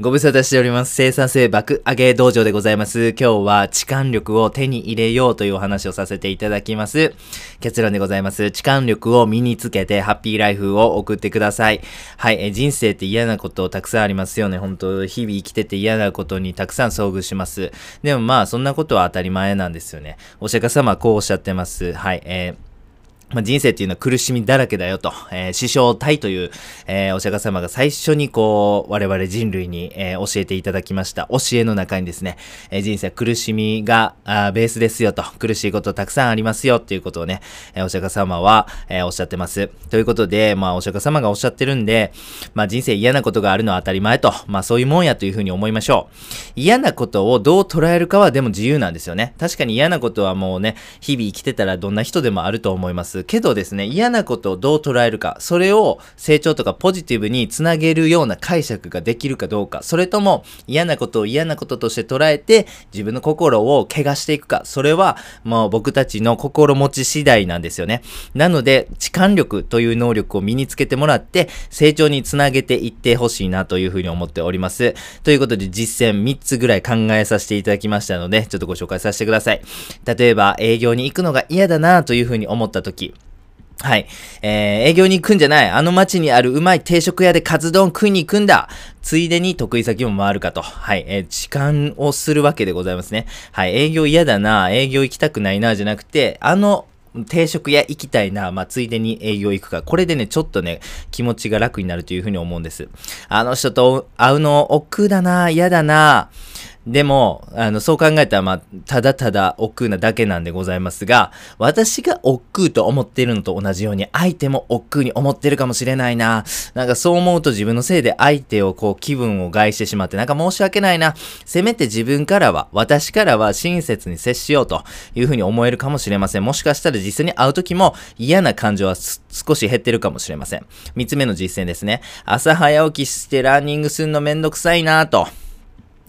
ご無沙汰しております。生産性爆上げ道場でございます。今日は痴漢力を手に入れようというお話をさせていただきます。結論でございます。痴漢力を身につけてハッピーライフを送ってください。はい、え人生って嫌なことたくさんありますよね。本当日々生きてて嫌なことにたくさん遭遇します。でもまあ、そんなことは当たり前なんですよね。お釈迦様はこうおっしゃってます。はい、えーまあ、人生っていうのは苦しみだらけだよと、えー、師匠体という、えー、お釈迦様が最初にこう、我々人類に、えー、教えていただきました教えの中にですね、え人生は苦しみがあベースですよと、苦しいことたくさんありますよっていうことをね、えお釈迦様は、えおっしゃってます。ということで、まあ、お釈迦様がおっしゃってるんで、まあ、人生嫌なことがあるのは当たり前と、まあ、そういうもんやというふうに思いましょう。嫌なことをどう捉えるかはでも自由なんですよね。確かに嫌なことはもうね、日々生きてたらどんな人でもあると思います。けどですね、嫌なことをどう捉えるか、それを成長とかポジティブにつなげるような解釈ができるかどうか、それとも嫌なことを嫌なこととして捉えて自分の心を怪我していくか、それはもう僕たちの心持ち次第なんですよね。なので、痴漢力という能力を身につけてもらって、成長につなげていってほしいなというふうに思っております。ということで、実践3つぐらい考えさせていただきましたので、ちょっとご紹介させてください。例えば、営業に行くのが嫌だなというふうに思ったとき、はい。えー、営業に行くんじゃない。あの街にあるうまい定食屋でカツ丼食いに行くんだ。ついでに得意先も回るかと。はい。えー、時間をするわけでございますね。はい。営業嫌だな。営業行きたくないな。じゃなくて、あの、定食屋行きたいな、まあ、ついでに営業行くか。これでね、ちょっとね、気持ちが楽になるというふうに思うんです。あの人と会うの億劫だな、嫌だな。でも、あの、そう考えたら、まあ、ただただ億劫なだけなんでございますが、私が億劫と思っているのと同じように、相手も億劫に思ってるかもしれないな。なんかそう思うと自分のせいで相手をこう気分を害してしまって、なんか申し訳ないな。せめて自分からは、私からは親切に接しようというふうに思えるかもしれません。もしかしたら実際に会う時も嫌な感情は少し減ってるかもしれません。三つ目の実践ですね。朝早起きしてランニングするのめんどくさいなと。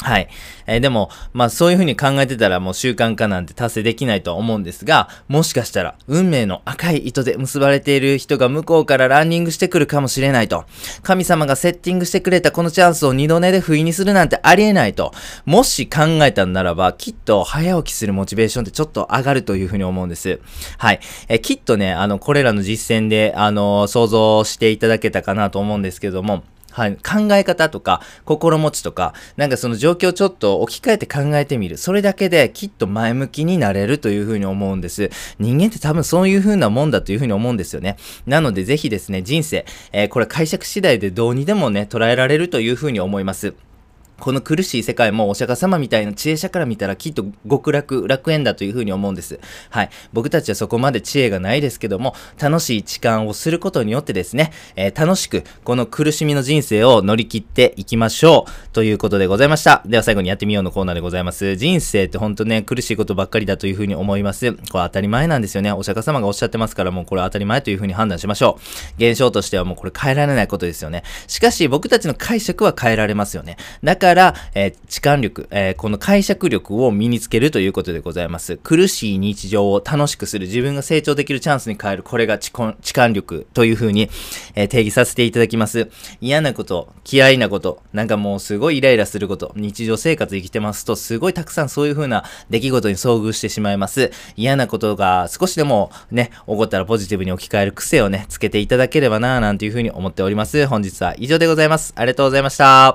はい。えー、でも、まあそういうふうに考えてたらもう習慣化なんて達成できないとは思うんですが、もしかしたら運命の赤い糸で結ばれている人が向こうからランニングしてくるかもしれないと。神様がセッティングしてくれたこのチャンスを二度寝で不意にするなんてありえないと。もし考えたんならば、きっと早起きするモチベーションってちょっと上がるというふうに思うんです。はい。えー、きっとね、あの、これらの実践で、あの、想像していただけたかなと思うんですけども、はい、考え方とか心持ちとかなんかその状況をちょっと置き換えて考えてみる。それだけできっと前向きになれるというふうに思うんです。人間って多分そういうふうなもんだというふうに思うんですよね。なのでぜひですね人生、えー、これ解釈次第でどうにでもね捉えられるというふうに思います。この苦しい世界もお釈迦様みたいな知恵者から見たらきっと極楽、楽園だというふうに思うんです。はい。僕たちはそこまで知恵がないですけども、楽しい痴漢をすることによってですね、えー、楽しくこの苦しみの人生を乗り切っていきましょう。ということでございました。では最後にやってみようのコーナーでございます。人生ってほんとね、苦しいことばっかりだというふうに思います。これ当たり前なんですよね。お釈迦様がおっしゃってますからもうこれ当たり前というふうに判断しましょう。現象としてはもうこれ変えられないことですよね。しかし僕たちの解釈は変えられますよね。だからから、えー、痴漢力、えー、この解釈力を身につけるということでございます。苦しい日常を楽しくする、自分が成長できるチャンスに変える、これが痴漢力というふうに、えー、定義させていただきます。嫌なこと、嫌いなこと、なんかもうすごいイライラすること、日常生活生きてますと、すごいたくさんそういうふうな出来事に遭遇してしまいます。嫌なことが少しでもね、起こったらポジティブに置き換える癖をね、つけていただければなぁなんていうふうに思っております。本日は以上でございます。ありがとうございました。